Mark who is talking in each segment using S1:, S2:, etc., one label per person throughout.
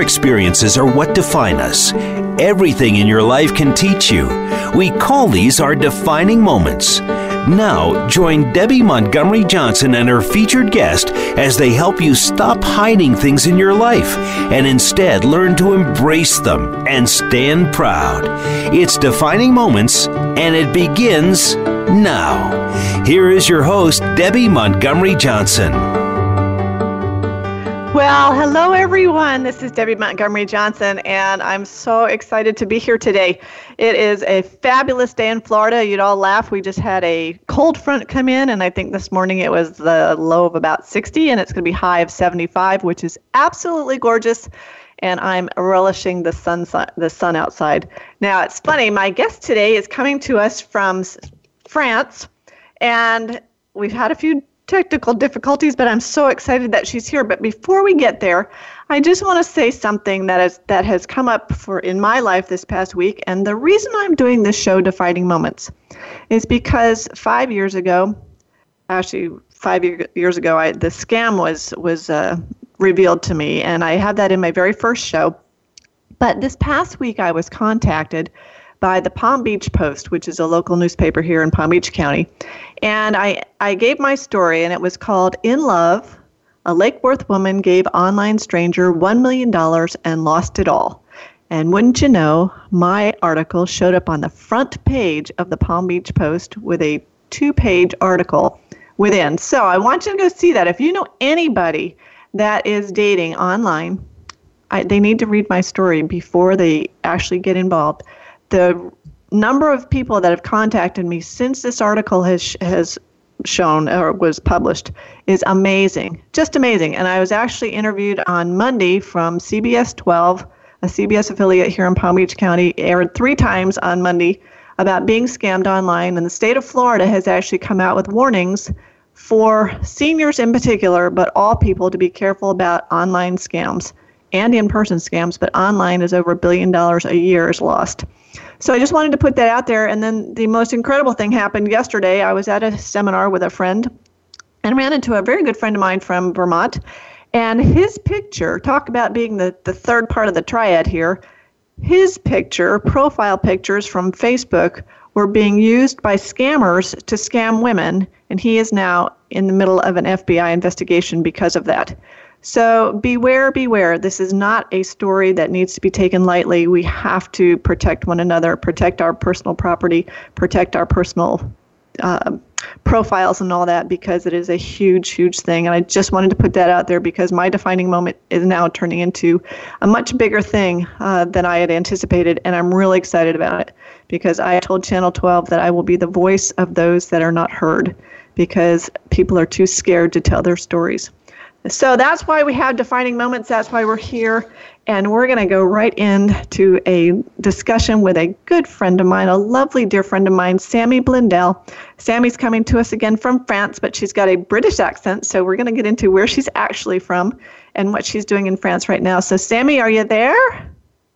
S1: Experiences are what define us. Everything in your life can teach you. We call these our defining moments. Now, join Debbie Montgomery Johnson and her featured guest as they help you stop hiding things in your life and instead learn to embrace them and stand proud. It's Defining Moments, and it begins now. Here is your host, Debbie Montgomery Johnson.
S2: Well, hello everyone. This is Debbie Montgomery Johnson, and I'm so excited to be here today. It is a fabulous day in Florida. You'd all laugh. We just had a cold front come in, and I think this morning it was the low of about 60, and it's going to be high of 75, which is absolutely gorgeous. And I'm relishing the sun, the sun outside. Now, it's funny. My guest today is coming to us from France, and we've had a few technical difficulties, but I'm so excited that she's here. But before we get there, I just want to say something that is that has come up for in my life this past week. And the reason I'm doing this show, Defining Moments, is because five years ago, actually five year, years ago, I, the scam was was uh, revealed to me, and I had that in my very first show. But this past week, I was contacted by the Palm Beach Post, which is a local newspaper here in Palm Beach County. And I, I gave my story, and it was called In Love A Lake Worth Woman Gave Online Stranger $1 million and Lost It All. And wouldn't you know, my article showed up on the front page of the Palm Beach Post with a two page article within. So I want you to go see that. If you know anybody that is dating online, I, they need to read my story before they actually get involved the number of people that have contacted me since this article has has shown or was published is amazing, just amazing. And I was actually interviewed on Monday from CBS 12, a CBS affiliate here in Palm Beach County, aired three times on Monday about being scammed online. And the state of Florida has actually come out with warnings for seniors in particular, but all people to be careful about online scams and in-person scams. But online is over a billion dollars a year is lost. So I just wanted to put that out there. And then the most incredible thing happened yesterday. I was at a seminar with a friend and ran into a very good friend of mine from Vermont. And his picture, talk about being the, the third part of the triad here, his picture, profile pictures from Facebook, were being used by scammers to scam women. And he is now in the middle of an FBI investigation because of that. So beware, beware. This is not a story that needs to be taken lightly. We have to protect one another, protect our personal property, protect our personal uh, profiles and all that because it is a huge, huge thing. And I just wanted to put that out there because my defining moment is now turning into a much bigger thing uh, than I had anticipated. And I'm really excited about it because I told Channel 12 that I will be the voice of those that are not heard because people are too scared to tell their stories. So that's why we have defining moments. That's why we're here. And we're going to go right into a discussion with a good friend of mine, a lovely dear friend of mine, Sammy Blindell. Sammy's coming to us again from France, but she's got a British accent. So we're going to get into where she's actually from and what she's doing in France right now. So, Sammy, are you there?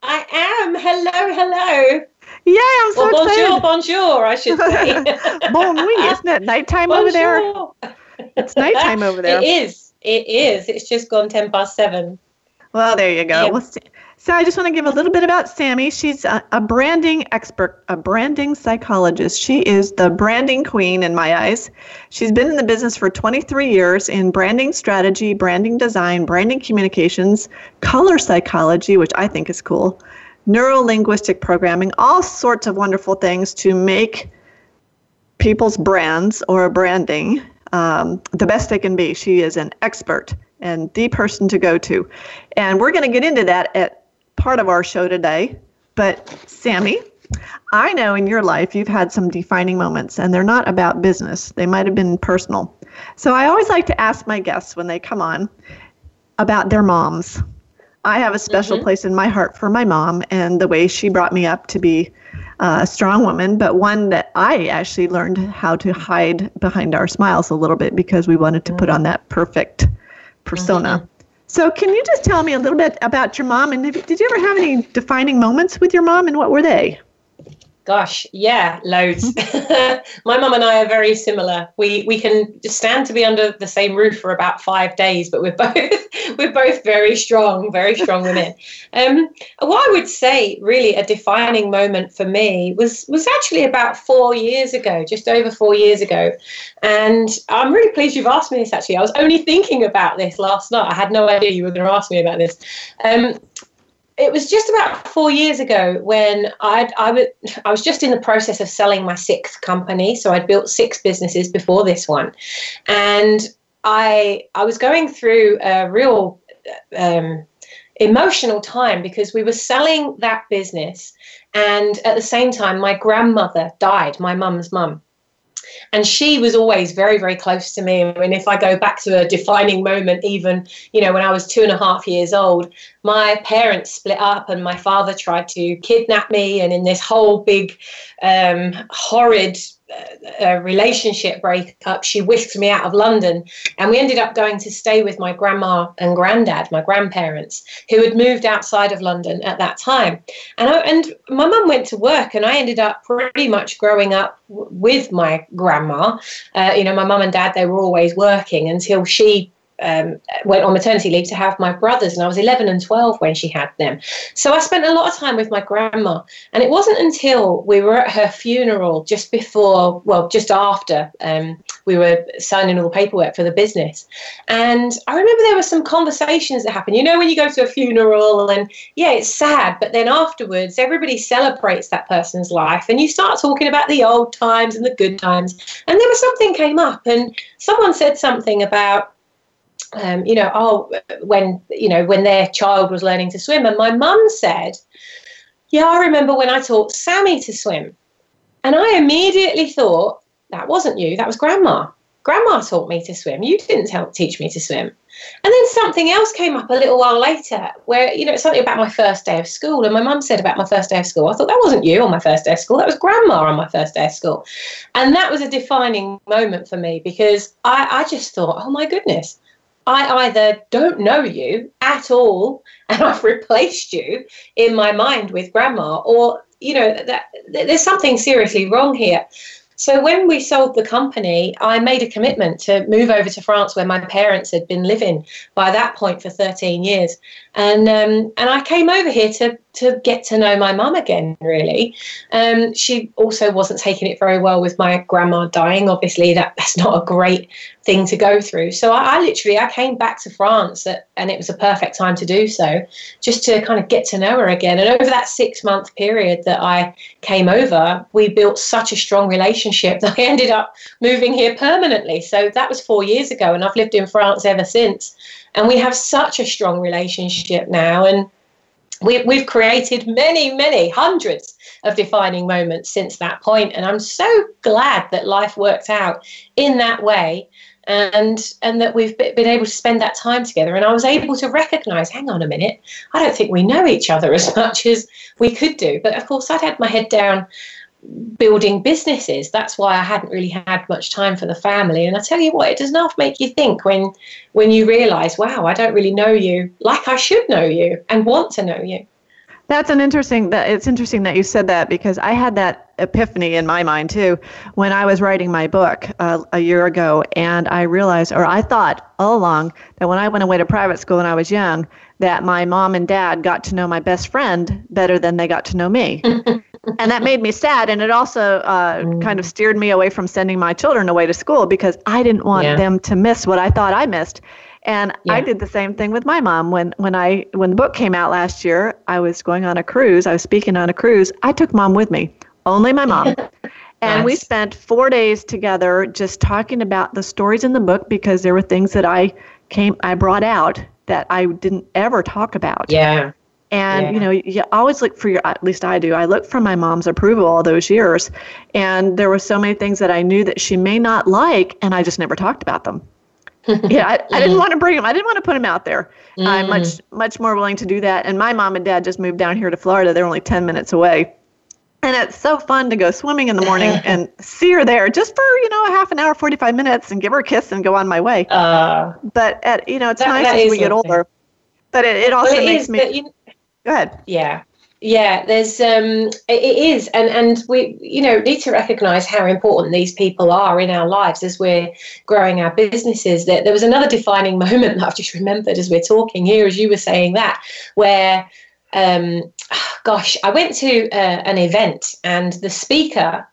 S3: I am. Hello, hello.
S2: Yeah, I'm so
S3: well,
S2: excited.
S3: Bonjour, bonjour, I should say.
S2: bon nuit, isn't it? Nighttime
S3: bonjour.
S2: over there? It's nighttime over there.
S3: It is. It is. It's just gone 10 past seven.
S2: Well, there you go.
S3: Yeah.
S2: Well, so I just want to give a little bit about Sammy. She's a, a, branding expert, a branding psychologist. She is the branding queen in my eyes. She's been in the business for 23 years in branding strategy, branding design, branding communications, color psychology, which I think is cool, neuro linguistic programming, all sorts of wonderful things to make people's brands or branding um, the best they can be. She is an expert and the person to go to. And we're going to get into that at part of our show today. But, Sammy, I know in your life you've had some defining moments, and they're not about business, they might have been personal. So, I always like to ask my guests when they come on about their moms. I have a special mm-hmm. place in my heart for my mom and the way she brought me up to be uh, a strong woman, but one that I actually learned how to hide behind our smiles a little bit because we wanted to put on that perfect persona. Mm-hmm. So, can you just tell me a little bit about your mom? And did you ever have any defining moments with your mom, and what were they?
S3: Gosh, yeah, loads. My mum and I are very similar. We we can stand to be under the same roof for about five days, but we're both we're both very strong, very strong women. Um, what I would say, really, a defining moment for me was was actually about four years ago, just over four years ago, and I'm really pleased you've asked me this. Actually, I was only thinking about this last night. I had no idea you were going to ask me about this. Um, it was just about four years ago when I'd, I, w- I was just in the process of selling my sixth company. So I'd built six businesses before this one. And I, I was going through a real um, emotional time because we were selling that business. And at the same time, my grandmother died, my mum's mum. And she was always very, very close to me. I mean, if I go back to a defining moment, even, you know, when I was two and a half years old, my parents split up and my father tried to kidnap me. And in this whole big, um, horrid a relationship breakup, she whisked me out of London. And we ended up going to stay with my grandma and granddad, my grandparents, who had moved outside of London at that time. And, I, and my mum went to work, and I ended up pretty much growing up w- with my grandma. Uh, you know, my mum and dad, they were always working until she um, went on maternity leave to have my brothers, and I was 11 and 12 when she had them. So I spent a lot of time with my grandma, and it wasn't until we were at her funeral, just before, well, just after um, we were signing all the paperwork for the business. And I remember there were some conversations that happened. You know, when you go to a funeral, and yeah, it's sad, but then afterwards, everybody celebrates that person's life, and you start talking about the old times and the good times. And there was something came up, and someone said something about um, you know, oh, when you know when their child was learning to swim, and my mum said, "Yeah, I remember when I taught Sammy to swim," and I immediately thought that wasn't you, that was Grandma. Grandma taught me to swim. You didn't tell, teach me to swim. And then something else came up a little while later, where you know it's something about my first day of school, and my mum said about my first day of school. I thought that wasn't you on my first day of school. That was Grandma on my first day of school, and that was a defining moment for me because I, I just thought, oh my goodness, I either don't know you at all and I've replaced you in my mind with grandma, or, you know, that, there's something seriously wrong here. So when we sold the company, I made a commitment to move over to France where my parents had been living by that point for 13 years. And um, and I came over here to to get to know my mum again, really. Um, she also wasn't taking it very well with my grandma dying. Obviously, that, that's not a great thing to go through. So I, I literally I came back to France at, and it was a perfect time to do so, just to kind of get to know her again. And over that six month period that I came over, we built such a strong relationship that I ended up moving here permanently. So that was four years ago, and I've lived in France ever since. And we have such a strong relationship now. And we, we've created many, many hundreds of defining moments since that point, and I'm so glad that life worked out in that way, and and that we've been able to spend that time together. And I was able to recognise, hang on a minute, I don't think we know each other as much as we could do. But of course, I'd had my head down building businesses. That's why I hadn't really had much time for the family. And I tell you what, it does not make you think when when you realise, wow, I don't really know you like I should know you and want to know you.
S2: That's an interesting that it's interesting that you said that because I had that epiphany in my mind too when I was writing my book uh, a year ago and I realized or I thought all along that when I went away to private school when I was young that my mom and dad got to know my best friend better than they got to know me. and that made me sad. And it also uh, mm. kind of steered me away from sending my children away to school because I didn't want yeah. them to miss what I thought I missed. And yeah. I did the same thing with my mom. When when I when the book came out last year, I was going on a cruise. I was speaking on a cruise. I took mom with me, only my mom. and nice. we spent four days together just talking about the stories in the book because there were things that I came I brought out that I didn't ever talk about.
S3: Yeah.
S2: And yeah. you know, you always look for your. At least I do. I look for my mom's approval all those years, and there were so many things that I knew that she may not like, and I just never talked about them. Yeah, I, I, didn't want to bring him. I didn't want to put him out there. Mm. I'm much much more willing to do that. And my mom and dad just moved down here to Florida. They're only ten minutes away. And it's so fun to go swimming in the morning and see her there just for, you know, a half an hour, 45 minutes and give her a kiss and go on my way. Uh, but, at, you know, it's that, nice that as we get older. But it, it also makes me. You, go ahead.
S3: Yeah. Yeah there's um it is. And and we you know need to recognize how important these people are in our lives as we're growing our businesses. That there was another defining moment that i've just remembered as we're talking here as you were saying that where um gosh i went to uh, an event and the speaker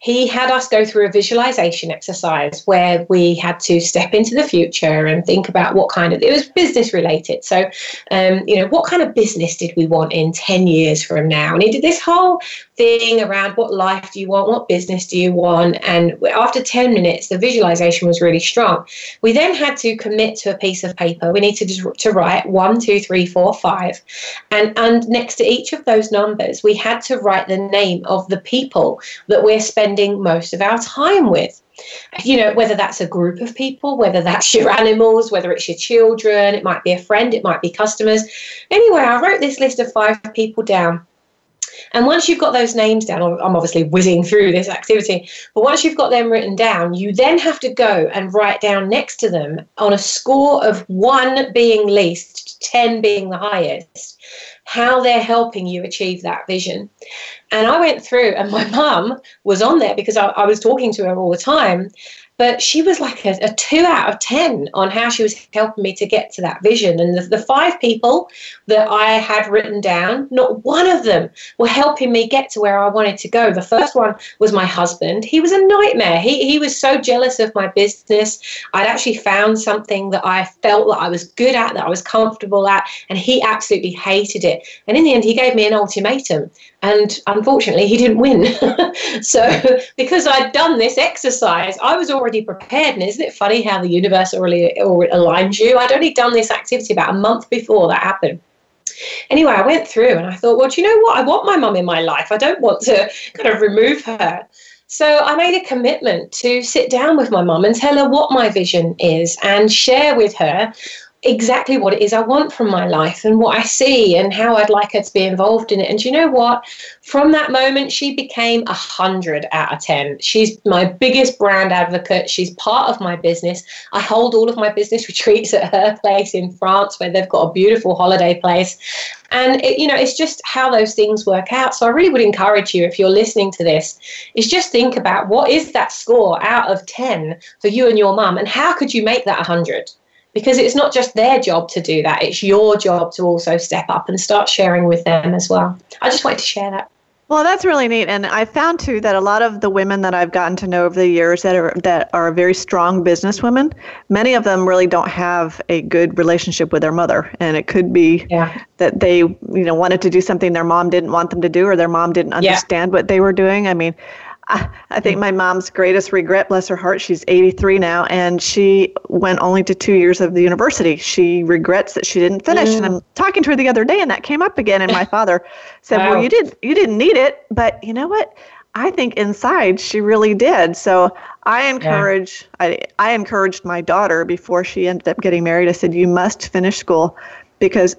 S3: he had us go through a visualization exercise where we had to step into the future and think about what kind of it was business related. So um, you know what kind of business did we want in 10 years from now? And he did this whole thing around what life do you want what business do you want? And after 10 minutes the visualization was really strong. We then had to commit to a piece of paper. We needed to, to write one two three four five. And and next to each of those numbers we had to write the name of the people that we're spending spending most of our time with. You know, whether that's a group of people, whether that's your animals, whether it's your children, it might be a friend, it might be customers. Anyway, I wrote this list of five people down. And once you've got those names down, I'm obviously whizzing through this activity, but once you've got them written down, you then have to go and write down next to them on a score of one being least, 10 being the highest how they're helping you achieve that vision. And I went through, and my mum was on there because I, I was talking to her all the time but she was like a, a, two out of 10 on how she was helping me to get to that vision. And the, the, five people that I had written down, not one of them were helping me get to where I wanted to go. The first one was my husband. He was a nightmare. He, he was so jealous of my business. I'd actually found something that I felt that I was good at, that I was comfortable at, and he absolutely hated it. And in the end, he gave me an ultimatum. And unfortunately, he didn't win. so, because I'd done this exercise, I was already prepared. And isn't it funny how the universe already, already aligns you? I'd only done this activity about a month before that happened. Anyway, I went through and I thought, well, do you know what? I want my mum in my life. I don't want to kind of remove her. So I made a commitment to sit down with my mum and tell her what my vision is and share with her exactly what it is I want from my life and what I see and how I'd like her to be involved in it. And you know what? From that moment, she became a hundred out of 10. She's my biggest brand advocate. She's part of my business. I hold all of my business retreats at her place in France where they've got a beautiful holiday place. And it, you know, it's just how those things work out. So I really would encourage you, if you're listening to this, is just think about what is that score out of 10 for you and your mum and how could you make that a 100? Because it's not just their job to do that it's your job to also step up and start sharing with them as well i just wanted to share that
S2: well, that's really neat, and I found too that a lot of the women that I've gotten to know over the years that are that are very strong business women, many of them really don't have a good relationship with their mother, and it could be yeah. that they, you know, wanted to do something their mom didn't want them to do, or their mom didn't understand yeah. what they were doing. I mean, I, think my mom's greatest regret, bless her heart, she's 83 now, and she went only to two years of the university. She regrets that she didn't finish. Mm. And I'm mm. talking to her the other day, and that came up again. And my father said, wow. "Well, you did, you didn't need it, but you know what? I think inside she really did." So I encourage, yeah. I, I encouraged my daughter before she ended up getting married. I said, "You must finish school." Because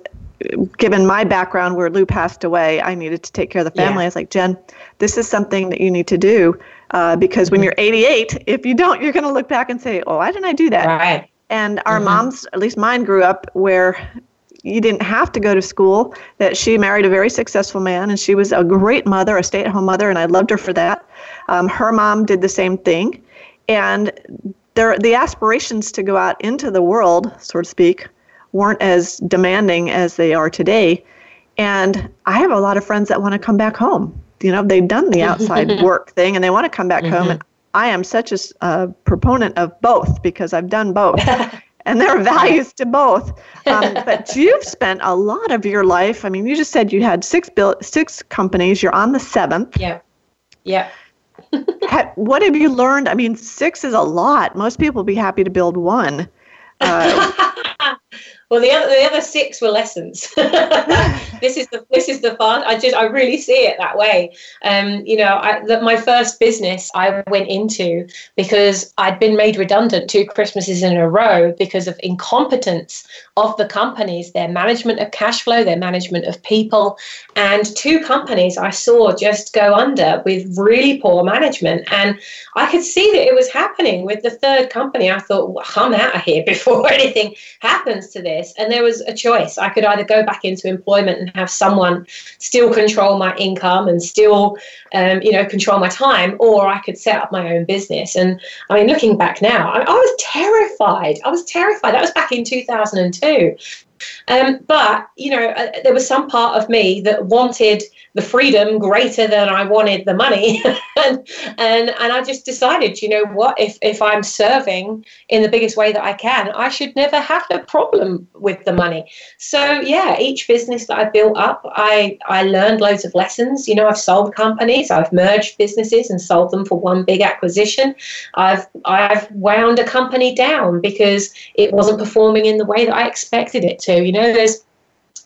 S2: given my background where Lou passed away, I needed to take care of the family. Yeah. I was like, Jen, this is something that you need to do uh, because when mm-hmm. you're 88, if you don't, you're going to look back and say, oh, why didn't I do that?
S3: Right.
S2: And our mm-hmm. moms, at least mine, grew up where you didn't have to go to school. That she married a very successful man, and she was a great mother, a stay-at-home mother, and I loved her for that. Um, her mom did the same thing, and there, the aspirations to go out into the world, so to speak, weren't as demanding as they are today. And I have a lot of friends that want to come back home. You know, they've done the outside work thing and they want to come back mm-hmm. home. And I am such a uh, proponent of both because I've done both. and there are values to both. Um, but you've spent a lot of your life. I mean, you just said you had six build, six companies. You're on the seventh.
S3: Yeah. Yeah.
S2: what have you learned? I mean, six is a lot. Most people would be happy to build one. Uh,
S3: well, the other the other six were lessons. this is the this is the fun. I just I really see it that way. Um, you know, I, the, my first business I went into because I'd been made redundant two Christmases in a row because of incompetence of the companies, their management of cash flow, their management of people, and two companies I saw just go under with really poor management, and I could see that it was happening with the third company. I thought, well, I'm out of here before anything happens to this this and there was a choice. I could either go back into employment and have someone still control my income and still, um, you know, control my time, or I could set up my own business. And I mean, looking back now, I, I was terrified. I was terrified. That was back in 2002. Um, but, you know, uh, there was some part of me that wanted the freedom greater than I wanted the money. and, and, and I just decided, you know what, if, if I'm serving in the biggest way that I can, I should never have a problem with the money. So, yeah, each business that I built up, I, I learned loads of lessons. You know, I've sold companies, I've merged businesses and sold them for one big acquisition. I've, I've wound a company down because it wasn't performing in the way that I expected it to. You know, there's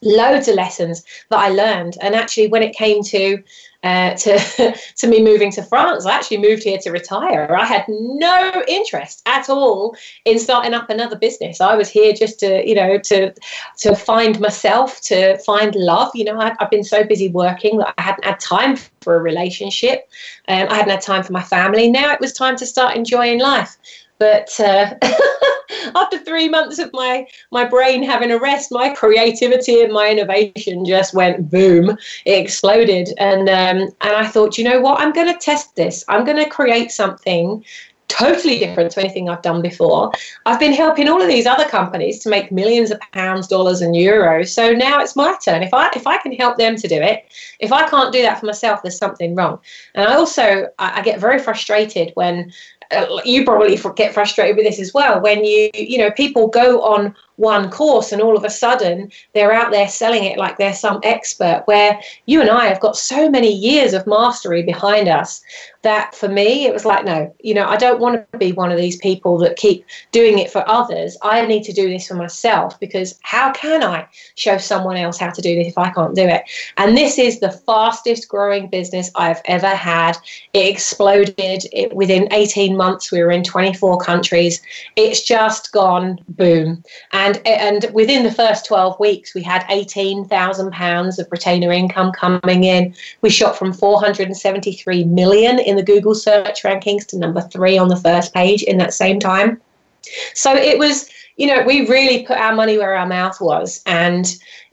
S3: loads of lessons that I learned. And actually, when it came to uh, to to me moving to France, I actually moved here to retire. I had no interest at all in starting up another business. I was here just to you know to to find myself, to find love. You know, I, have been so busy working that I hadn't had time for a relationship. Um, I hadn't had time for my family. Now it was time to start enjoying life. But uh, after three months of my my brain having a rest, my creativity and my innovation just went boom. It exploded, and um, and I thought, you know what? I'm going to test this. I'm going to create something totally different to anything I've done before. I've been helping all of these other companies to make millions of pounds, dollars, and euros. So now it's my turn. If I if I can help them to do it, if I can't do that for myself, there's something wrong. And I also I, I get very frustrated when Uh, you probably get frustrated with this as well. When you you know people go on one course and all of a sudden they're out there selling it like they're some expert where you and I have got so many years of mastery behind us that for me it was like no you know I don't want to be one of these people that keep doing it for others. I need to do this for myself because how can I show someone else how to do this if I can't do it? And this is the fastest growing business I've ever had. It exploded it, within 18 months we were in 24 countries. It's just gone boom. and and and within the first 12 weeks we had 18,000 pounds of retainer income coming in. We shot from 473 million in the Google search rankings to number 3 on the first page in that same time. So it was you know we really put our money where our mouth was. And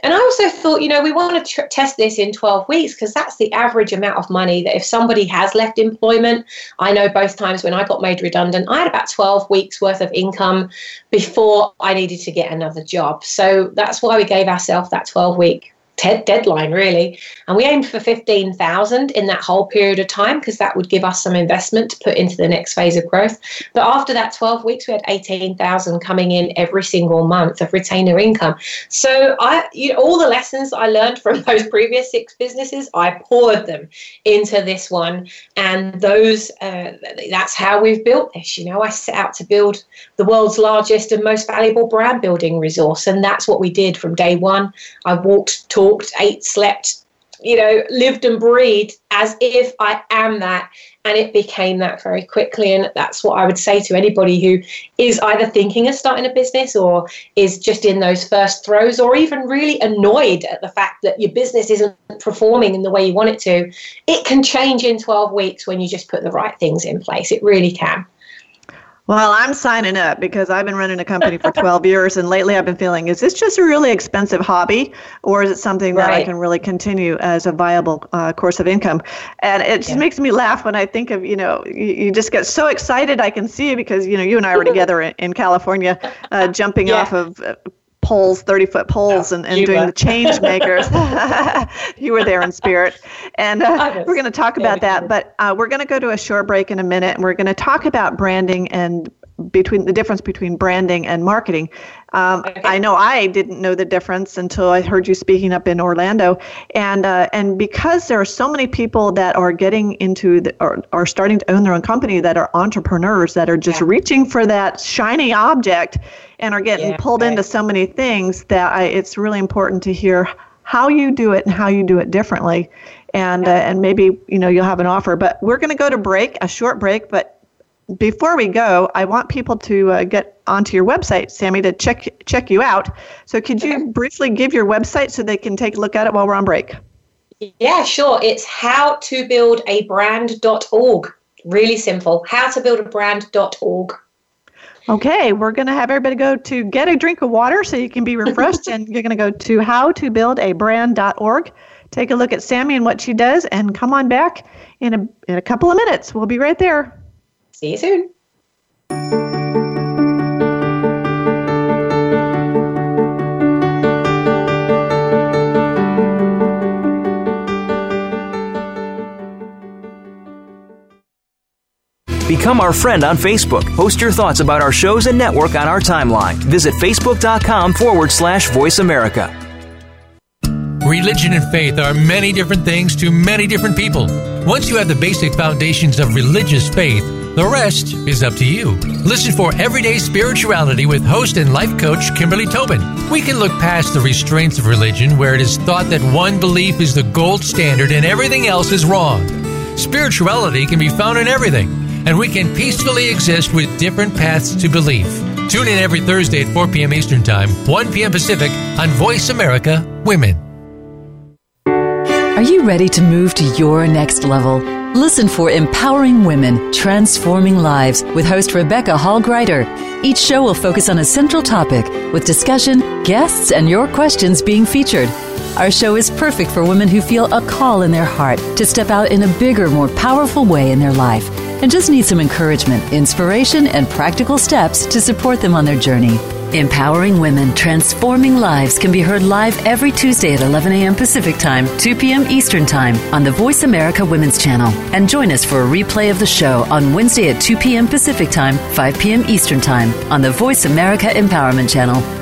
S3: and I also thought, you know, we want to tr- test this in 12 weeks because that's the average amount of money that if somebody has left employment, I know both times when I got made redundant, I had about 12 weeks worth of income before I needed to get another job. So that's why we gave ourselves that 12 week deadline really. And we aimed for 15,000 in that whole period of time because that would give us some investment to put into the next phase of growth. But after that 12 weeks we had 18,000 coming in every single month of retainer income. So I you know, all the lessons I learned from those previous six businesses I poured them into this one. And those uh, that's how we've built this you know. I set out to build the world's largest and most valuable brand building resource and that's what we did from day one. I walked talked walked, ate, slept, you know, lived and breathed as if I am that. And it became that very quickly. And that's what I would say to anybody who is either thinking of starting a business or is just in those first throes or even really annoyed at the fact that your business isn't performing in the way you want it to. It can change in 12 weeks when you just put the right things in place. It really can.
S2: Well, I'm signing up because I've been running a company for 12 years, and lately I've been feeling, is this just a really expensive hobby, or is it something that. I can really continue as a viable uh, course of income? And it just yeah. makes me laugh when I think of, you know, you, you, just get so excited. I can see you because, you know, you and I were together in, in California, uh, jumping yeah. off of uh, poles, 30 foot poles, and, and doing the change makers. you were there in spirit. And uh, we're going to talk about that. But uh, we're going to go to a short break in a minute, and we're going to talk about branding and between the difference between branding and marketing. Um, okay. I know I didn't know the difference until I heard you speaking up in Orlando, and uh, and because there are so many people that are getting into the, or are starting to own their own company that are entrepreneurs that are just yeah. reaching for that shiny object and are getting yeah, pulled right. into so many things that I, it's really important to hear how you do it and how you do it differently and uh, and maybe you know you'll have an offer but we're going to go to break a short break but before we go, I want people to uh, get onto your website, Sammy, to check check you out. So could you briefly give your website so they can take a look at it while we're on break?
S3: Yeah, sure. It's howtobuildabrand.org. Really simple. Howtobuildabrand.org.
S2: Okay, we're going to have everybody go to get a drink of water so you can be refreshed, and you're going to go to howtobuildabrand.org. Take a look at Sammy and what she does, and come on back in a, in a couple of minutes. We'll be right there.
S3: See you soon.
S4: Become our friend on Facebook. Post your thoughts about our shows and network on our timeline. Visit facebook.com forward slash voice America.
S5: Religion and faith are many different things to many different people. Once you have the basic foundations of religious faith, the rest is up to you. Listen for Everyday Spirituality with host and life coach Kimberly Tobin. We can look past the restraints of religion where it is thought that one belief is the gold standard and everything else is wrong. Spirituality can be found in everything, and we can peacefully exist with different paths to belief. Tune in every Thursday at 4 p.m. Eastern Time, 1 p.m. Pacific on Voice America Women.
S6: Are you ready to move to your next level? Listen for Empowering Women, Transforming Lives with host Rebecca Hall Gruyter. Each show will focus on a central topic with discussion, guests, and your questions being featured. Our show is perfect for women who feel a call in their heart to step out in a bigger, more powerful way in their life and just need some encouragement, inspiration, and practical steps to support them on their journey. Empowering Women, Transforming Lives can be heard live every Tuesday at 11 a.m. Pacific Time, 2 p.m. Eastern Time on the Voice America Women's Channel. And join us for a replay of the show on Wednesday at 2 p.m. Pacific Time, 5 p.m. Eastern Time on the Voice America Empowerment Channel.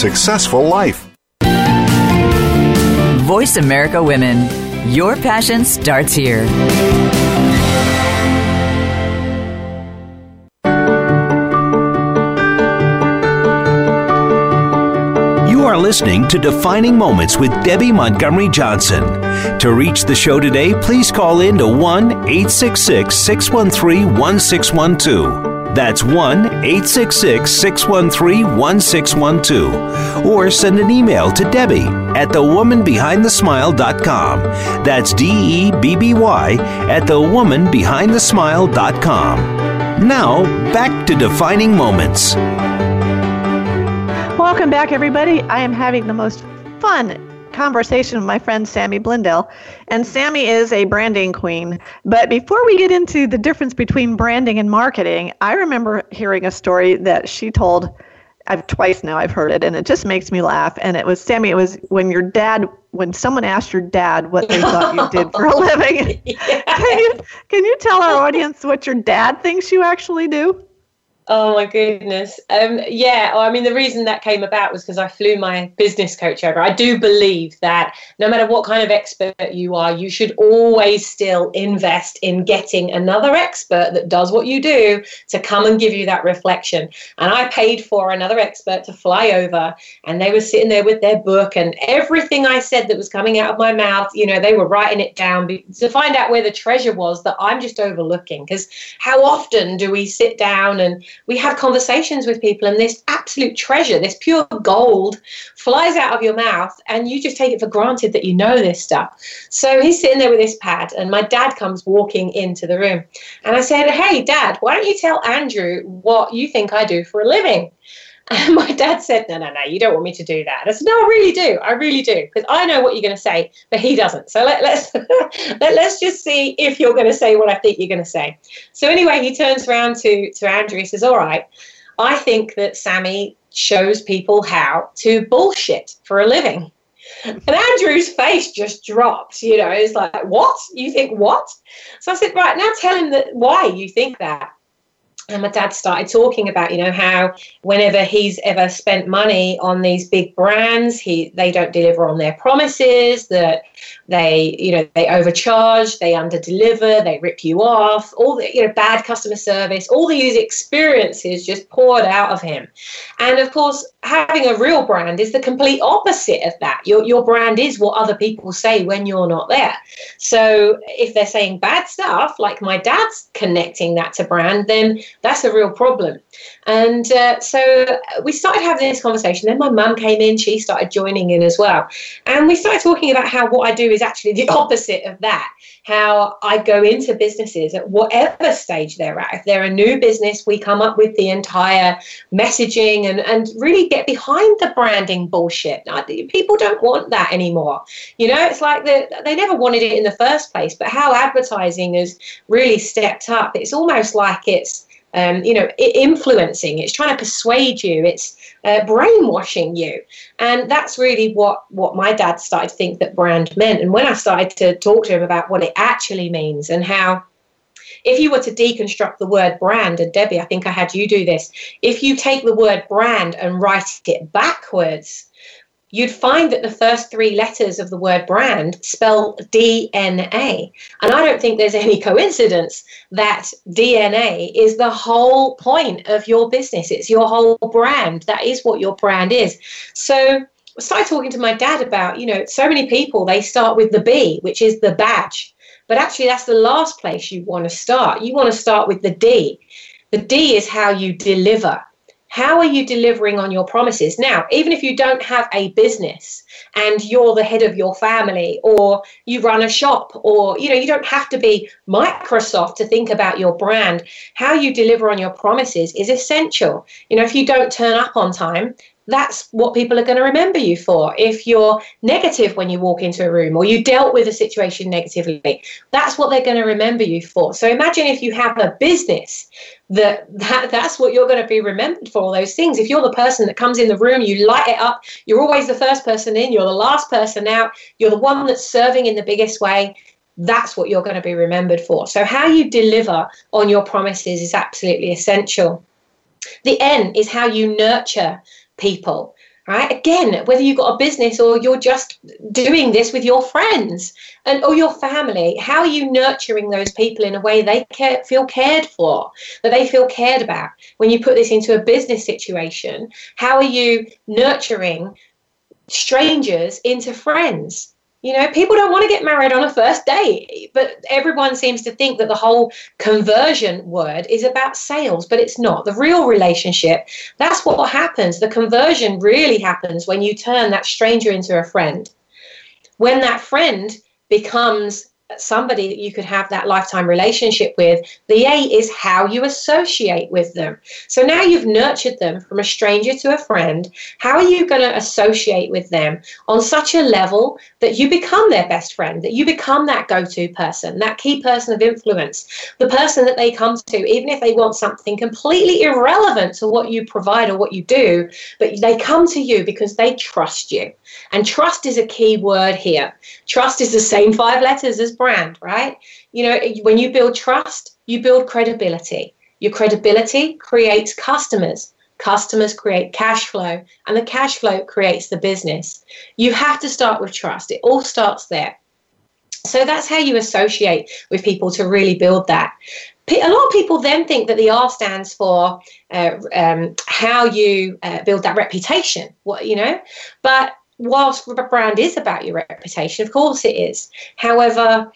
S7: successful life.
S6: Voice America Women. Your passion starts here.
S1: You are listening to Defining Moments with Debbie Montgomery Johnson. To reach the show today, please call in to 1 866 613 1612. That's 1 866 613 1612. Or send an email to Debbie at thewomanbehindthesmile.com. That's D E B B Y at thewomanbehindthesmile.com. Now, back to Defining Moments.
S2: Welcome back, everybody. I am having the most fun conversation with my friend Sammy Blindell. And Sammy is a branding queen. But before we get into the difference between branding and marketing, I remember hearing a story that she told. I've twice now I've heard it and it just makes me laugh. And it was Sammy, it was when your dad when someone asked your dad what they thought you did for a living.
S3: Yeah.
S2: Can you can you tell our audience what your dad thinks you actually do?
S3: Oh my goodness. Um, yeah, well, I mean, the reason that came about was because I flew my business coach over. I do believe that no matter what kind of expert you are, you should always still invest in getting another expert that does what you do to come and give you that reflection. And I paid for another expert to fly over, and they were sitting there with their book, and everything I said that was coming out of my mouth, you know, they were writing it down to find out where the treasure was that I'm just overlooking. Because how often do we sit down and we have conversations with people and this absolute treasure this pure gold flies out of your mouth and you just take it for granted that you know this stuff. So he's sitting there with this pad and my dad comes walking into the room. And i said hey dad why don't you tell andrew what you think i do for a living and my dad said, No, no, no, you don't want me to do that. I said, No, I really do. I really do. Because I know what you're going to say, but he doesn't. So let, let's let, let's just see if you're going to say what I think you're going to say. So anyway, he turns around to, to Andrew. He says, All right, I think that Sammy shows people how to bullshit for a living. And Andrew's face just dropped, you know, it's like, What? You think what? So I said, Right, now tell him that why you think that. And my dad started talking about you know how whenever he's ever spent money on these big brands he they don't deliver on their promises that they you know they overcharge they underdeliver they rip you off. All the you know bad customer service all these experiences just poured out of him. And of course having a real brand is the complete opposite of that. Your your brand is what other people say when you're not there. So if they're saying bad stuff like my dad's connecting that to brand then that's a real problem. And uh, so we started having this conversation. Then my mum came in, she started joining in as well. And we started talking about how what I do is actually the opposite of that. How I go into businesses at whatever stage they're at. If they're a new business, we come up with the entire messaging and, and really get behind the branding bullshit. People don't want that anymore. You know, it's like the, they never wanted it in the first place, but how advertising has really stepped up. It's almost like it's um, you know, influencing. It's trying to persuade you. It's uh, brainwashing you, and that's really what what my dad started to think that brand meant. And when I started to talk to him about what it actually means and how. If you were to deconstruct the word brand, and Debbie, I think I had you do this, if you take the word brand and write it backwards, you'd find that the first three letters of the word brand spell DNA. And I don't think there's any coincidence that DNA is the whole point of your business. It's your whole brand. That is what your brand is. So I started talking to my dad about, you know, so many people, they start with the B, which is the badge. But actually, that's the last place you want to start. You want to start with the D. The D is how you deliver how are you delivering on your promises? Now, even if you don't have a business and you're the head of your family or you run a shop or you know, you don't have to be Microsoft to think about your brand. How you deliver on your promises is essential. You know, if you don't turn up on time, that's what people are going to remember you for. If you're negative when you walk into a room or you dealt with a situation negatively, that's what they're going to remember you for. So imagine if you have a business that, that that's what you're going to be remembered for all those things. If you're the person that comes in the room, you light it up, you're always the first person in, you're the last person out, you're the one that's serving in the biggest way, that's what you're going to be remembered for. So how you deliver on your promises is absolutely essential. The N is how you nurture people right? Again whether you've got a business or you're just doing this with your friends and or your family how are you nurturing those people in a way they care, feel cared for that they feel cared about? When you put this into a business situation how are you nurturing strangers into friends you know, people don't want to get married on a first date, but everyone seems to think that the whole conversion word is about sales, but it's not. The real relationship, that's what happens. The conversion really happens when you turn that stranger into a friend. When that friend becomes somebody that you could have that lifetime relationship with. The A is how you associate with them. So now you've nurtured them from a stranger to a friend. How are you going to associate with them on such a level that you become their best friend, that you become that go to person, that key person of influence, the person that they come to, even if they want something completely irrelevant to what you provide or what you do, but they come to you because they trust you. And trust is a key word here. Trust is the same five letters as brand, right? You know, when you build trust, you build credibility. Your credibility creates customers. Customers create cash flow, and the cash flow creates the business. You have to start with trust. It all starts there. So that's how you associate with people to really build that. A lot of people then think that the R stands for uh, um, how you uh, build that reputation. What you know, but whilst a brand is about your reputation, of course it is. However,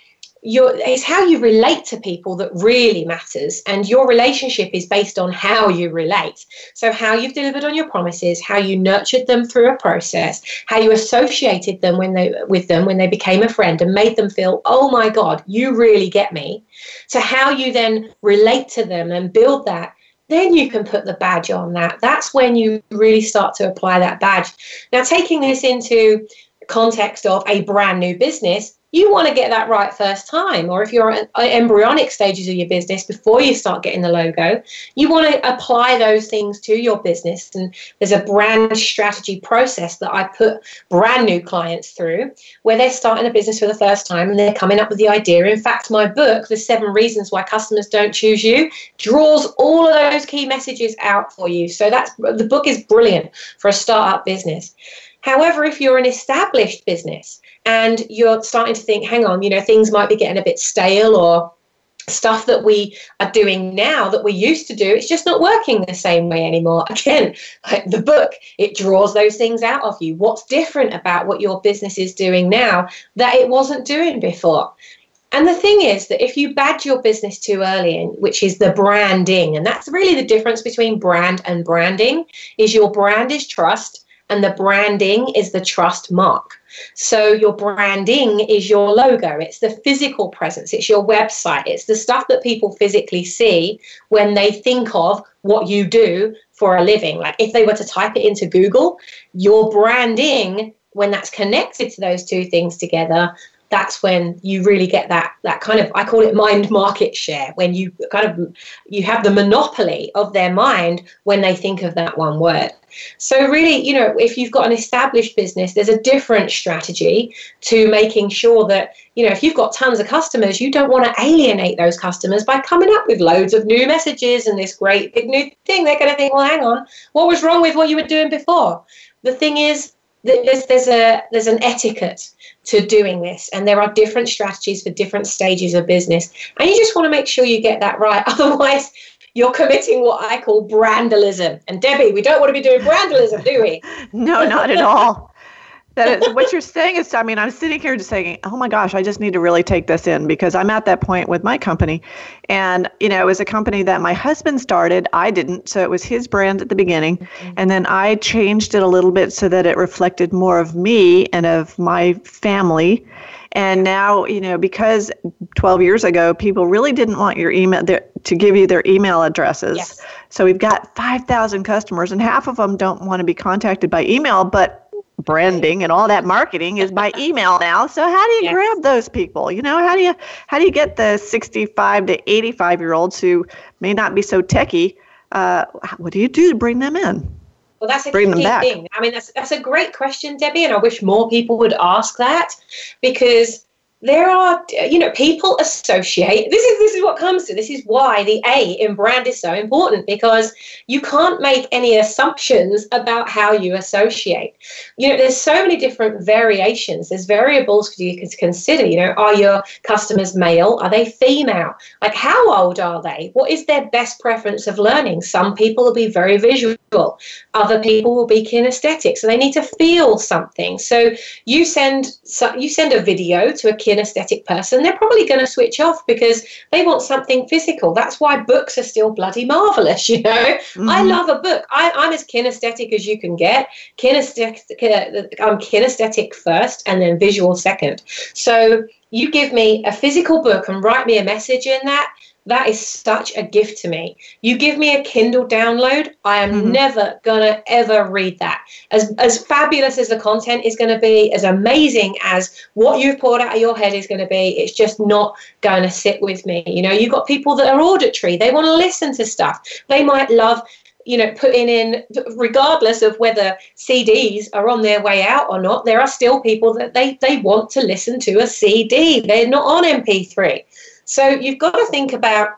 S3: it's how you relate to people that really matters and your relationship is based on how you relate so how you've delivered on your promises how you nurtured them through a process how you associated them when they with them when they became a friend and made them feel oh my god you really get me so how you then relate to them and build that then you can put the badge on that. That's when you really start to apply that badge. Now, taking this into context of a brand new business, you want to get that right first time. Or if you're at embryonic stages of your business before you start getting the logo, you want to apply those things to your business. And there's a brand strategy process that I put brand new clients through where they're starting a business for the first time and they're coming up with the idea. In fact, my book, The Seven Reasons Why Customers Don't Choose You, draws all of those key messages out for you. So that's the book is brilliant for a startup business. However, if you're an established business and you're starting to think, hang on, you know, things might be getting a bit stale or stuff that we are doing now that we used to do it's just not working the same way anymore. Again like the book it draws those things out of you. What's different about what your business is doing now that it wasn't doing before? And the thing is that if you badge your business too early, in, which is the branding, and that's really the difference between brand and branding, is your brand is trust and the branding is the trust mark. So your branding is your logo, it's the physical presence, it's your website, it's the stuff that people physically see when they think of what you do for a living. Like if they were to type it into Google, your branding when that's connected to those two things together that's when you really get that that kind of I call it mind market share when you kind of you have the monopoly of their mind when they think of that one word. So really, you know, if you've got an established business, there's a different strategy to making sure that, you know, if you've got tons of customers, you don't want to alienate those customers by coming up with loads of new messages and this great big new thing. They're going to think, well, hang on, what was wrong with what you were doing before? The thing is, there's there's a there's an etiquette to doing this and there are different strategies for different stages of business. And you just want to make sure you get that right otherwise you're committing what I call brandalism. And Debbie we don't want to be doing brandalism do we?
S2: No not at all that is, what you're saying is, I mean, I'm sitting here just saying, oh my gosh, I just need to really take this in because I'm at that point with my company. And, you know, it was a company that my husband started. I didn't. So it was his brand at the beginning. Mm-hmm. And then I changed it a little bit so that it reflected more of me and of my family. And now, you know, because 12 years ago, people really didn't want your email their, to give you their email addresses. Yes. So we've got 5,000 customers, and half of them don't want to be contacted by email, but branding and all that marketing is by email now. So how do you yes. grab those people? You know, how do you how do you get the 65 to 85 year olds who may not be so techy? Uh, what do you do to bring them in?
S3: Well, that's a bring key thing. I mean, that's that's a great question, Debbie, and I wish more people would ask that because there are you know people associate this is this is what comes to this is why the a in brand is so important because you can't make any assumptions about how you associate. You know there's so many different variations. There's variables for you to consider. You know are your customers male? Are they female? Like how old are they? What is their best preference of learning? Some people will be very visual. Other people will be kinesthetic. So they need to feel something. So you send you send a video to a kinesthetic person, they're probably going to switch off because they want something physical. That's why books are still bloody marvelous, you know. Mm-hmm. I love a book. I, am as kinesthetic as you can get. Kinesthetic, I'm kinesthetic first and then visual second. So you give me a physical book and write me a message in that that is such a gift to me. You give me a Kindle download, I am mm-hmm. never gonna ever read that. As as fabulous as the content is gonna be, as amazing as what you've poured out of your head is gonna be, it's just not gonna sit with me. You know, you've got people that are auditory, they want to listen to stuff. They might love you know, putting in, regardless of whether CDs are on their way out or not, there are still people that they, they want to listen to a CD. They're not on MP3. So you've got to think about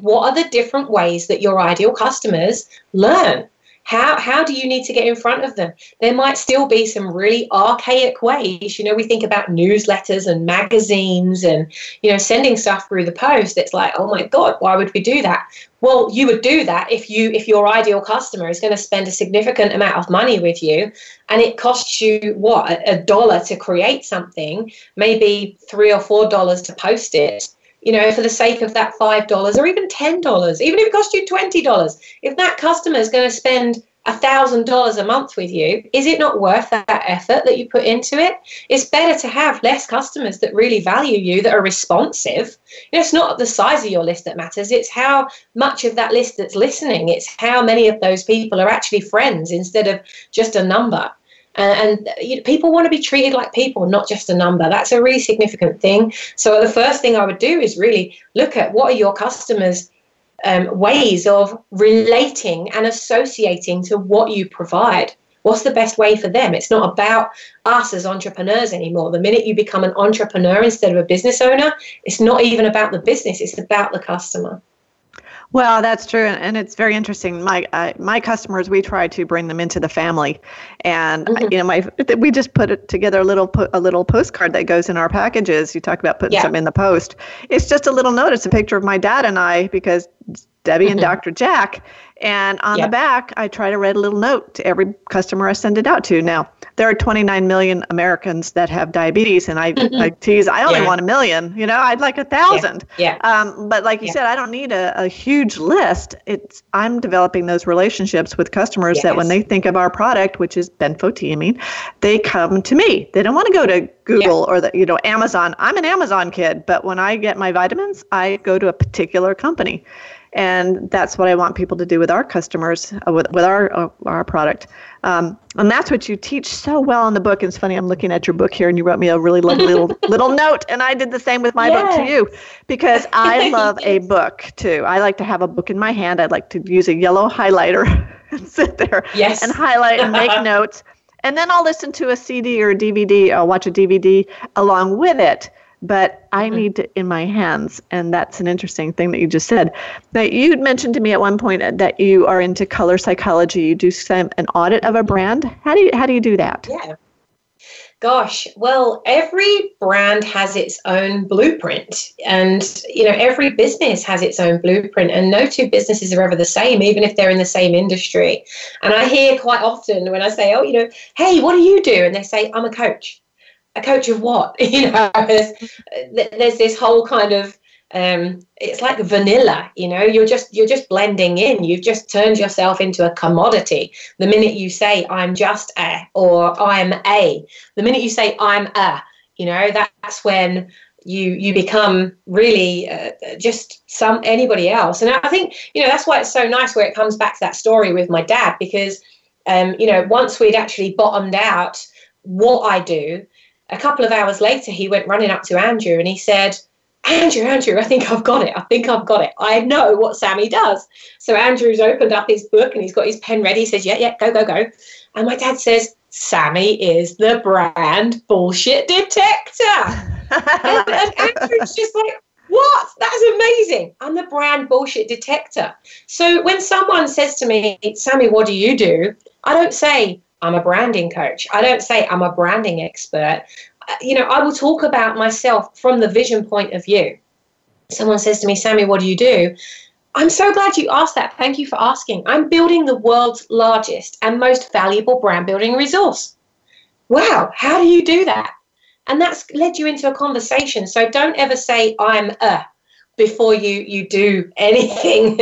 S3: what are the different ways that your ideal customers learn? How, how do you need to get in front of them? There might still be some really archaic ways. You know, we think about newsletters and magazines and, you know, sending stuff through the post. It's like, oh my God, why would we do that? Well, you would do that if you if your ideal customer is going to spend a significant amount of money with you and it costs you what, a dollar to create something, maybe three or four dollars to post it you know, for the sake of that $5 or even $10, even if it cost you $20, if that customer is going to spend a $1,000 a month with you, is it not worth that effort that you put into it? It's better to have less customers that really value you, that are responsive. You know, it's not the size of your list that matters, it's how much of that list that's listening. It's how many of those people are actually friends instead of just a number. And, you know, people want to be treated like people, not just a number. That's a really significant thing. So the first thing I would do is really look at what are your customers' um, ways of relating and associating to what you provide. What's the best way for them? It's not about us as entrepreneurs anymore. The minute you become an entrepreneur instead of a business owner, it's not even about the business, it's about the customer.
S2: Well, that's true, and, it's very interesting. My uh, my customers, we try to bring them into the family, and mm-hmm. you know, my we just put together a little a little postcard that goes in our packages. You talk about putting yeah. something in the post. It's just a little note. It's a picture of my dad and I because Debbie and Dr. Jack. And on the back, I try to write a little note to every customer I send it out to. Now, there are 29 million Americans that have diabetes, and I, mm-hmm. I tease, I only yeah. want a million. You know, I'd like a thousand.
S3: Yeah. yeah. Um,
S2: but like you yeah. said, I don't need a, a, huge list. It's I'm developing those relationships with customers yes. that when they think of our product, which is benfotiamine, they come to me. They don't want to go to Google or the you know Amazon. I'm an Amazon kid, but when I get my vitamins, I go to a particular company and that's what I want people to do with our customers, uh, with, with our uh, our product. Um, and that's what you teach so well in the book. And it's funny, I'm looking at your book here, and you wrote me a really lovely little little note, and I did the same with my yeah. book to you, because I love a book too. I like to have a book in my hand. I'd like to use a yellow highlighter and sit there
S3: yes.
S2: and highlight and make notes. And then I'll listen to a CD or a DVD. I'll watch a DVD along with it but I mm-hmm. need to in my hands. And that's an interesting thing that you just said. That you mentioned to me at one point that you are into color psychology. You do some, an audit of a brand. How do you how do you do that?
S3: Yeah. Gosh, well, every brand has its own blueprint, and you know every business has its own blueprint, and no two businesses are ever the same, even if they're in the same industry. And I hear quite often when I say, "Oh, you know, hey, what do you do?" and they say, "I'm a coach." A coach of what? You know, there's, there's this whole kind of um, it's like vanilla you know? You're just you're just blending in. You've just turned yourself into a commodity. The minute you say i'm just a or i'm a the minute you say i'm a you know that's when you you become really uh, just some anybody else. And i think you know that's why it's so nice where it comes back to that story with my dad because um, you know once we'd actually bottomed out what i do a couple of hours later, he went running up to Andrew and he said, Andrew, Andrew, I think I've got it. I think I've got it. I know what Sammy does. So Andrew's opened up his book and he's got his pen ready. He says, Yeah, yeah, go, go, go. And my dad says, Sammy is the brand bullshit detector. and, and Andrew's just like, what? That's amazing. I'm the brand bullshit detector. So when someone says to me, Sammy, what do you do? I don't say, I'm a branding coach. I don't say I'm a branding expert. Uh, you know, I will talk about myself from the vision point of view. Someone says to me, Sammy, what do you do? I'm so glad you asked that. Thank you for asking. I'm building the world's largest and most valuable brand building resource. Wow, how do you do that? And that's led you into a conversation. So don't ever say, I'm a before you you do anything.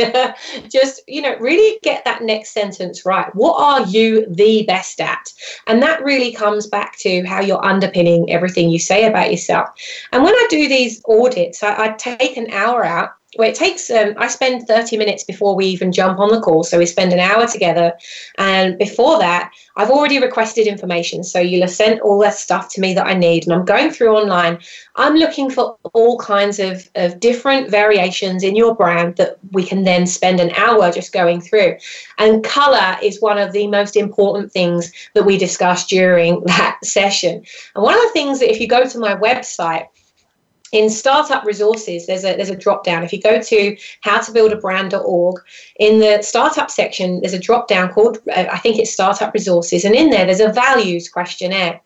S3: Just you know really get that next sentence right. What are you the best at? And that really comes back to how you're underpinning everything you say about yourself. And when i do these audits i, I take an hour out well, it takes, um, I spend 30 minutes before we even jump on the call. So we spend an hour together. And before that, I've already requested information. So you'll have sent all that stuff to me that I need. And I'm going through online. I'm looking for all kinds of, of different variations in your brand that we can then spend an hour just going through. And color is one of the most important things that we discuss during that session. And one of the things that if you go to my website, in startup resources there's a there's a drop down. If you go to how to build a brand.org in the startup section there's a drop down called uh, i think it's startup resources and in there there's a values questionnaire.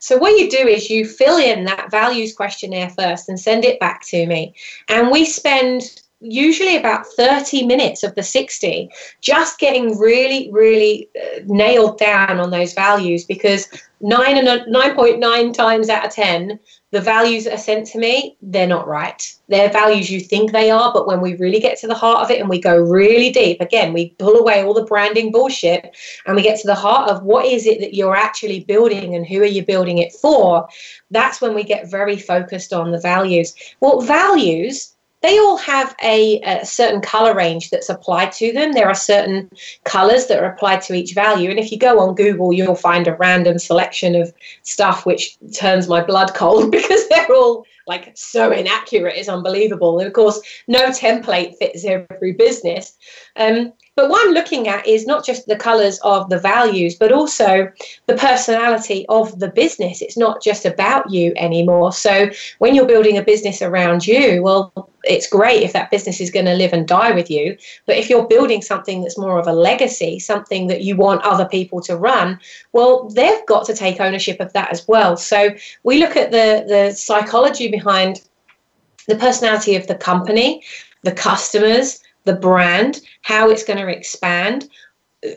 S3: So what you do is you fill in that values questionnaire first and send it back to me. And we spend usually about 30 minutes of the 60 just getting really really uh, nailed down on those values because 9 and 9.9 times out of 10 the values that are sent to me they're not right. They're values you think they are but when we really get to the heart of it and we go really deep again we pull away all the branding bullshit and we get to the heart of what is it that you're actually building and who are you building it for that's when we get very focused on the values. Well values they all have a, a, certain color range that's applied to them. There are certain colors that are applied to each value. And if you go on Google, you'll find a random selection of stuff which turns my blood cold because they're all like so inaccurate. It's unbelievable. And of course, no template fits every business. Um, but what I'm looking at is not just the colors of the values, but also the personality of the business. It's not just about you anymore. So when you're building a business around you, well, it's great if that business is going to live and die with you. But if you're building something that's more of a legacy, something that you want other people to run, well, they've got to take ownership of that as well. So we look at the, the psychology behind the personality of the company, the customers, the brand, how it's going to expand,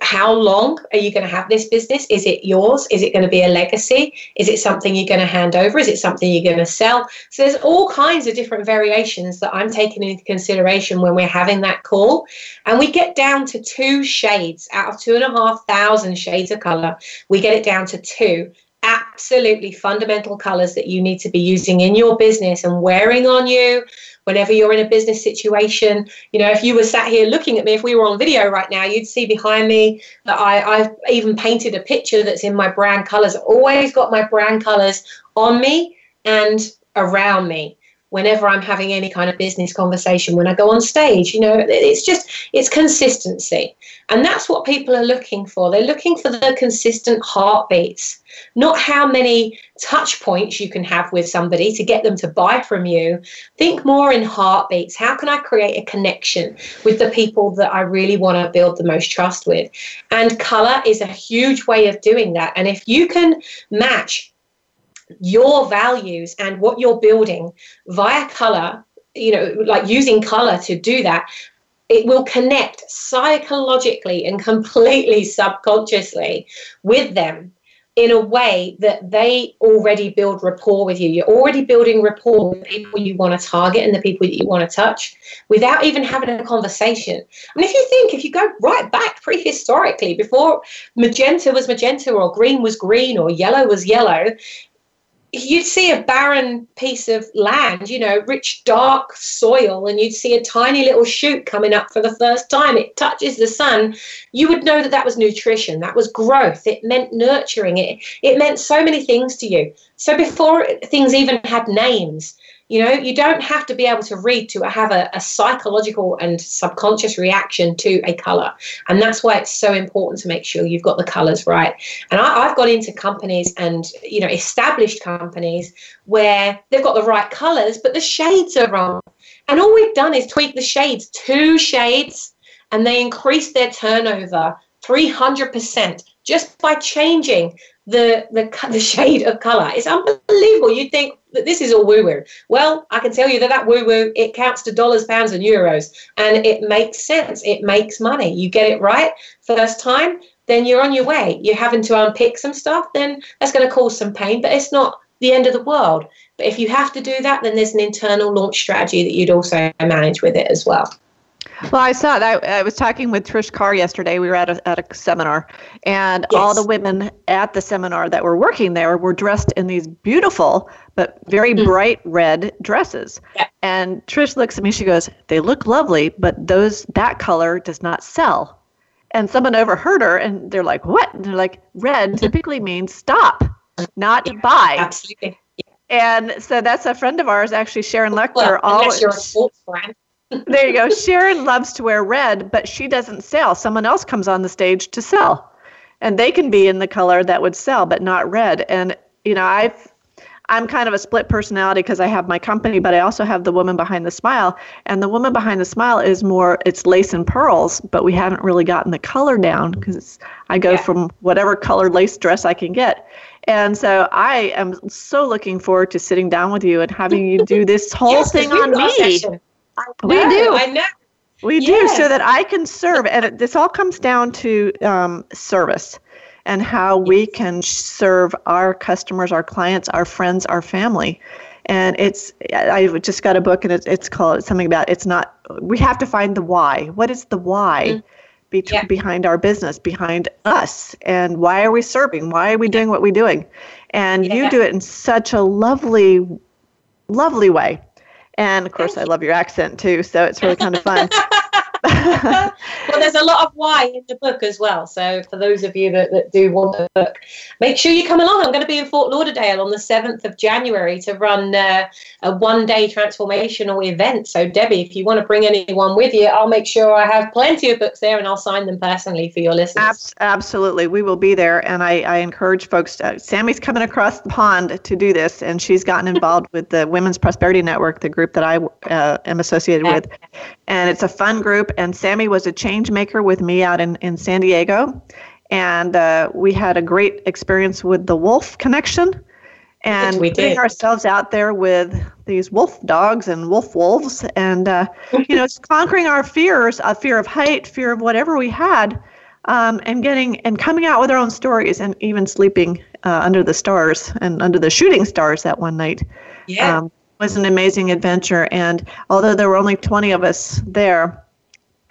S3: how long are you going to have this business? Is it yours? Is it going to be a legacy? Is it something you're going to hand over? Is it something you're going to sell? So there's all kinds of different variations that I'm taking into consideration when we're having that call. And we get down to two shades out of two and a half thousand shades of color. We get it down to two absolutely fundamental colors that you need to be using in your business and wearing on you whenever you're in a business situation. You know, if you were sat here looking at me, if we were on video right now, you'd see behind me that I, I've even painted a picture that's in my brand colors. Always got my brand colors on me and around me whenever I'm having any kind of business conversation, when I go on stage, you know, it's just, it's consistency. And that's what people are looking for. They're looking for the consistent heartbeats, not how many touch points you can have with somebody to get them to buy from you. Think more in heartbeats. How can I create a connection with the people that I really want to build the most trust with? And color is a huge way of doing that. And if you can match your values and what you're building via color you know like using color to do that it will connect psychologically and completely subconsciously with them in a way that they already build rapport with you. You're already building rapport with people you want to target and the people that you want to touch without even having a conversation. Mean, if you think, if you go right back prehistorically, before magenta was magenta or green was green or yellow was yellow, you'd see a barren piece of land, you know, rich, dark soil, and you'd see a tiny little shoot coming up for the first time. It touches the sun. You would know that that was nutrition, that was growth. It meant nurturing. It it meant so many things to you. So before things even had names, you know, you don't have to be able to read to have a, a, psychological and subconscious reaction to a color. And that's why it's so important to make sure you've got the colors right. And I, I've got into companies and, you know, established companies where they've got the right colors, but the shades are wrong. And all we've done is tweak the shades, two shades, and they increase their turnover 300% just by changing the, the, the shade of color. It's unbelievable. You'd think, this is all woo woo. Well, I can tell you that that woo woo it counts to dollars, pounds, and euros, and it makes sense. It makes money. You get it right first time, then you're on your way. You're having to unpick some stuff, then that's going to cause some pain, but it's not the end of the world. But if you have to do that, then there's an internal launch strategy that you'd also manage with it as well.
S2: Well, I saw that. I was talking with Trish Carr yesterday. We were at a, at a seminar, and yes. all the women at the seminar that were working there were dressed in these beautiful but very mm. bright red dresses. Yeah. And Trish looks at me. She goes, "They look lovely, but those that color does not sell." And someone overheard her, and they're like, "What?" And they're like, "Red typically means stop, not yeah, buy."
S3: Absolutely.
S2: And so that's a friend of ours, actually, Sharon Lechter. Well,
S3: always, you're a sports brand
S2: there you go. Sharon loves to wear red, but she doesn't sell. Someone else comes on the stage to sell. And they can be in the color that would sell, but not red. And, you know, I've I'm kind of a split personality because I have my company, but I also have the woman behind the smile. And the woman behind the smile is more, it's lace and pearls, but we haven't really gotten the color down because I go yeah. from whatever colored lace dress I can get. And so I am so looking forward to sitting down with you and having you do this whole yes, thing on me. We do.
S3: I know.
S2: We yes. do so that I can serve. And this all comes down to um, service and how we can serve our customers, our clients, our friends, our family. And it's, I just got a book and it's, it's called something about it's not, we have to find the why. What is the why? Mm. Be- yeah. behind our business, behind us, and why are we serving? Why are we doing what we're doing? And yeah. you do it in such a lovely, lovely way And of course, I love your accent too, so it's really kind of fun.
S3: well, there's a lot of why in the book as well. So for those of you that, that do want the book, make sure you come along. I'm going to be in Fort Lauderdale on the 7th of January to run uh, a one-day transformational event. So Debbie, if you want to bring anyone with you, I'll make sure I have plenty of books there and I'll sign them personally for your listeners.
S2: absolutely, we will be there, and I, I encourage folks. To, Sammy's coming across the pond to do this, and she's gotten involved with the Women's Prosperity Network, the group that I uh, am associated with, and it's a fun group and Sammy was a change maker with me out in, in San Diego. And uh, we had a great experience with the wolf connection and
S3: we
S2: putting
S3: did.
S2: ourselves out there with these wolf dogs and wolf wolves and uh, you know conquering our fears a fear of height fear of whatever we had um, and getting and coming out with our own stories and even sleeping uh, under the stars and under the shooting stars that one night
S3: yeah.
S2: um, was an amazing adventure and although there were only 20 of us there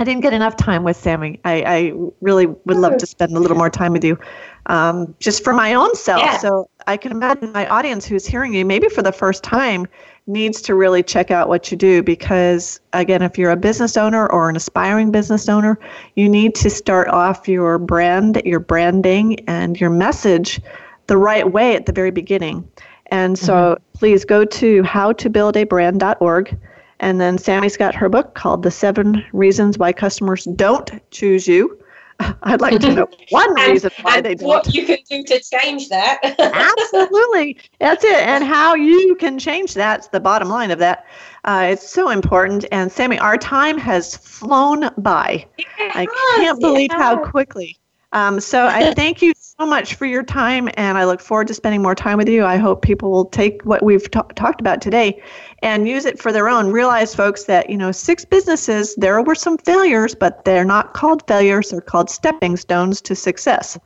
S2: I didn't get enough time with Sammy. I, I really would love to spend a little more time with you, um, just for my own self.
S3: Yeah.
S2: So I can imagine my audience who's hearing you, maybe for the first time, needs to really check out what you do because, again, if you're a business owner or an aspiring business owner, you need to start off your brand, your branding, and your message the right way at the very beginning. And so
S3: Mm-hmm.
S2: please go to howtobuildabrand.org. And then Sammy's got her book called The Seven Reasons Why Customers Don't Choose You. I'd like to know one
S3: and,
S2: reason why they don't.
S3: what you can do to change that.
S2: Absolutely. That's it. And how you can change that's the bottom line of that. Uh, it's so important. And Sammy, our time has flown by. I can't believe how quickly. Um, so I thank you so much for your time, and I look forward to spending more time with you. I hope people will take what we've ta- talked about today and use it for their own. Realize, folks, that you know six businesses. There were some failures, but they're not called failures. They're called stepping stones to success.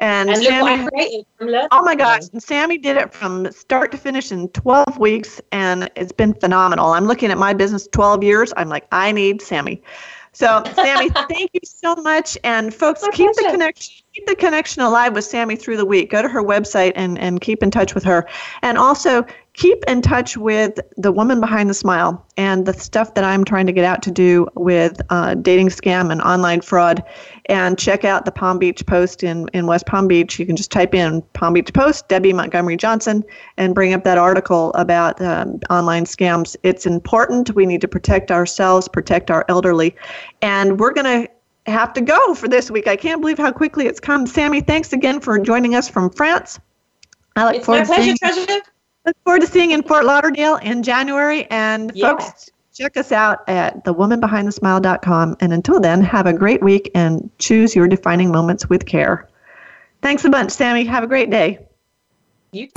S2: And,
S3: and
S2: Sammy,
S3: I created from learning.
S2: Oh my gosh. And Sammy did it from start to finish in 12 weeks, and it's been phenomenal. I'm looking at my business 12 years. I'm like, I need Sammy. So, Sammy, thank you so much. And folks,
S3: My
S2: keep the connection keep the connection alive with Sammy through the week. Go to her website and, and keep in touch with her. And also keep in touch with the woman behind the smile and the stuff that I'm trying to get out to do with uh, dating scam and online fraud. And check out the Palm Beach Post in, in West Palm Beach. You can just type in Palm Beach Post, Debbie Montgomery Johnson, and bring up that article about um, online scams. It's important. We need to protect ourselves, protect our elderly. And we're going to have to go for this week. I can't believe how quickly it's come. Sammy, thanks again for joining us from France. I look
S3: It's
S2: forward
S3: my
S2: to
S3: pleasure,
S2: seeing,
S3: treasure.
S2: Look forward to seeing you in Fort Lauderdale in January. And
S3: Yeah.
S2: folks, check us out at thewomanbehindthesmile.com. And until then, have a great week and choose your defining moments with care. Thanks a bunch, Sammy. Have a great day.
S3: You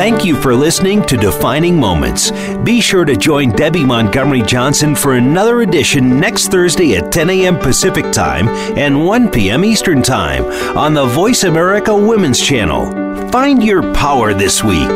S1: Thank you for listening to Defining Moments. Be sure to join Debbie Montgomery Johnson for another edition next Thursday at 10 a.m. Pacific Time and 1 p.m. Eastern Time on the Voice America Women's Channel. Find your power this week.